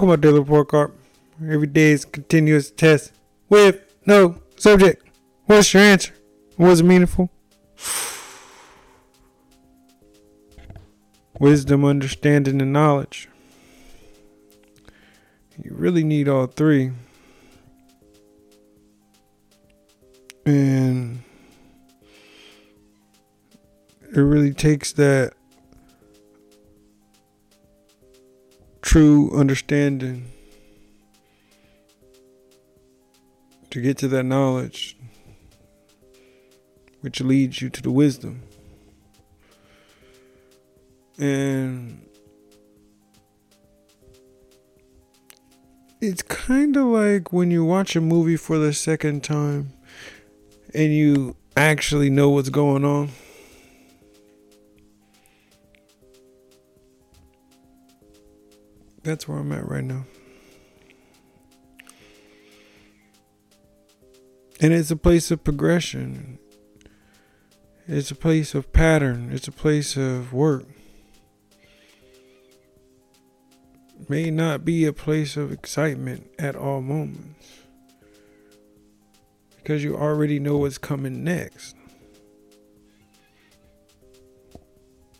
Welcome to Daily Report Card. Every day is continuous test with no subject. What's your answer? Was it meaningful? Wisdom, understanding, and knowledge. You really need all three. And it really takes that true understanding to get to that knowledge, which leads you to the wisdom. And it's kind of like when you watch a movie for the second time and you actually know what's going on. That's where I'm at right now. And it's a place of progression. It's a place of pattern. It's a place of work. May not be a place of excitement at all moments. Because you already know what's coming next.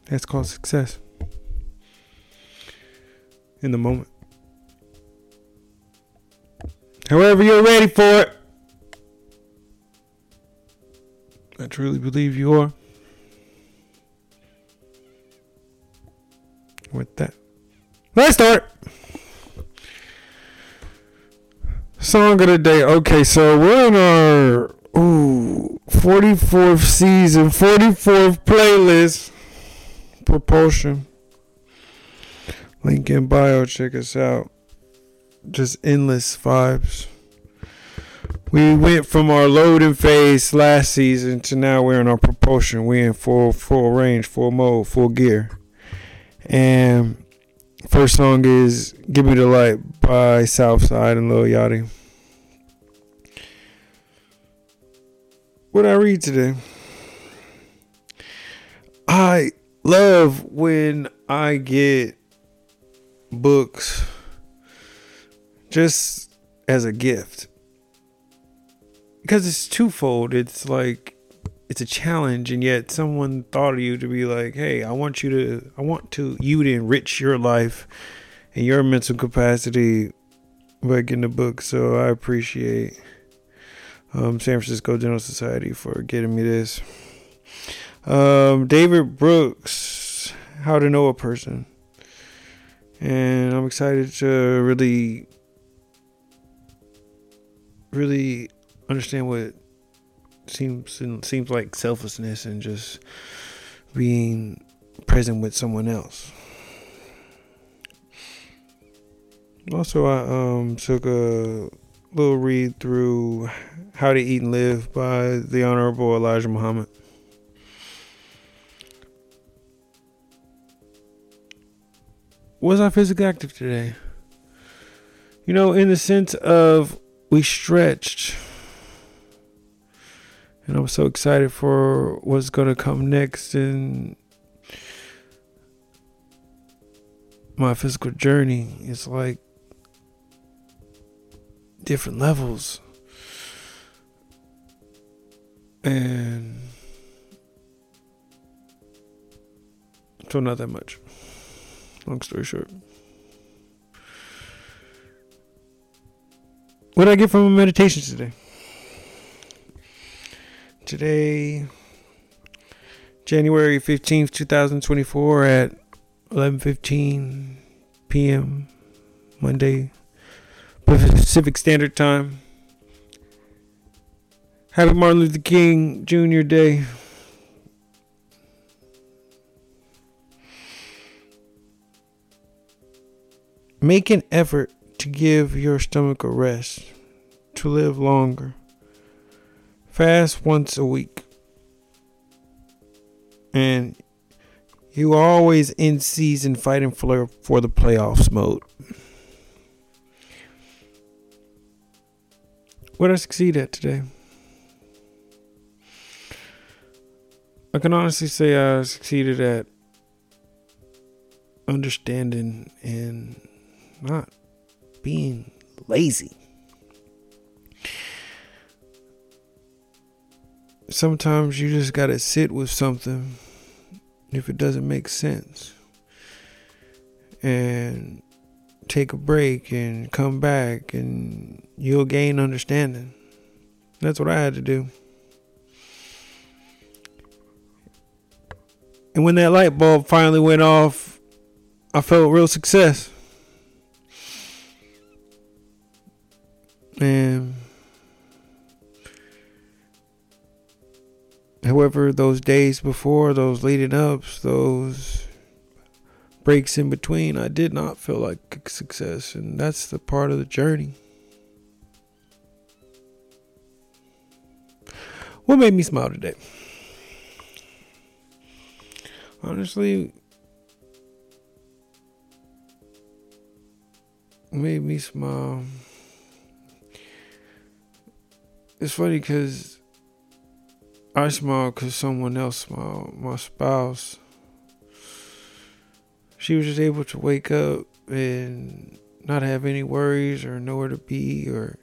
That's called success. In the moment. However, you're ready for it. I truly believe you are. With that, let's start. Song of the day. Okay, so we're in our ooh 44th season, 44th playlist. Propulsion. Link in bio. Check us out. Just endless vibes. We went from our loading phase last season to now we're in our propulsion. We're in full full range, full mode, full gear. And first song is "Give Me the Light" by Southside and Lil Yachty. What I read today? I love when I get books just as a gift because it's twofold. It's like it's a challenge, and yet someone thought of you to be like, "Hey, I want you to, I want to you to enrich your life and your mental capacity by getting a book." So I appreciate um, San Francisco Dental Society for getting me this. Um, David Brooks, How to Know a Person, and I'm excited to really, really understand what seems seems like selflessness and just being present with someone else. Also, I um, took a little read through How to Eat and Live by the Honorable Elijah Muhammad. Was I physically active today? You know, in the sense of we stretched and I'm so excited for what's gonna come next in my physical journey. It's like different levels. And so not that much. Long story short. What did I get from a meditation today? today, January 15th, 2024 at 11:15 p.m. Monday Pacific Standard Time. Happy Martin Luther King Jr. Day. Make an effort to give your stomach a rest, to live longer. Fast once a week. And you are always in season fighting for, for the playoffs mode. What I succeed at today? I can honestly say I succeeded at understanding and not being lazy. Sometimes you just got to sit with something if it doesn't make sense and take a break and come back and you'll gain understanding. That's what I had to do. And when that light bulb finally went off, I felt real success. And however, those days before, those leading ups, those breaks in between, I did not feel like success. And that's the part of the journey. What made me smile today? Honestly, made me smile. It's funny because I smile because someone else smiled. My spouse. She was just able to wake up and not have any worries or nowhere to be or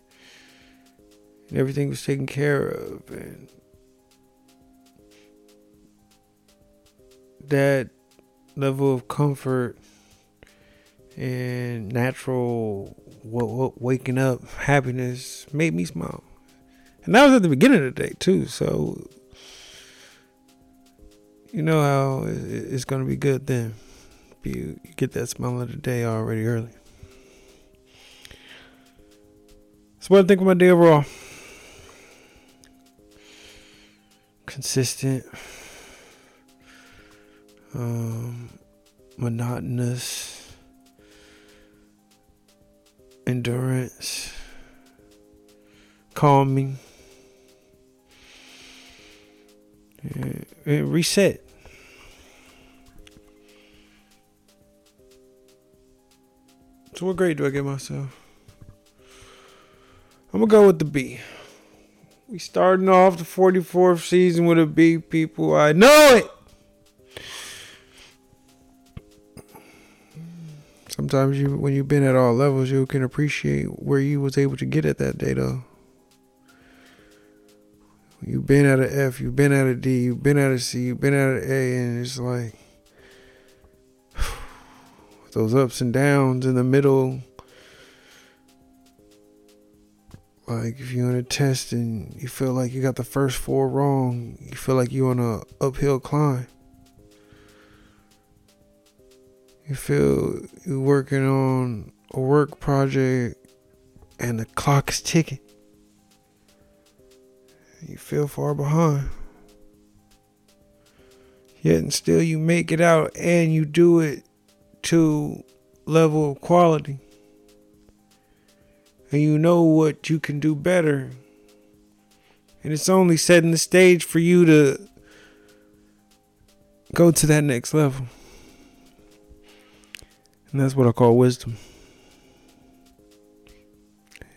everything was taken care of and that level of comfort and natural w- w- waking up happiness made me smile. And that was at the beginning of the day, too. So, you know how it's going to be good then. You, get that smile of the day already early. So, what I think of my day overall consistent um, monotonous, endurance, calming, reset. So, what grade do I give myself? I'm gonna go with the B. We starting off the 44th season with a B, people. I know it. sometimes you when you've been at all levels you can appreciate where you was able to get at that day though you've been at an F, you've been at a D, you've been at a C, you've been at an A, and it's like those ups and downs in the middle. Like if you're in a test and you feel like you got the first four wrong, you feel like you're on a uphill climb. you feel you're working on a work project and the clock is ticking. You feel far behind. Yet and still you make it out and you do it to level of quality. And you know what you can do better. And it's only setting the stage for you to go to that next level. And that's what I call wisdom.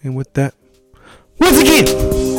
And with that, once again,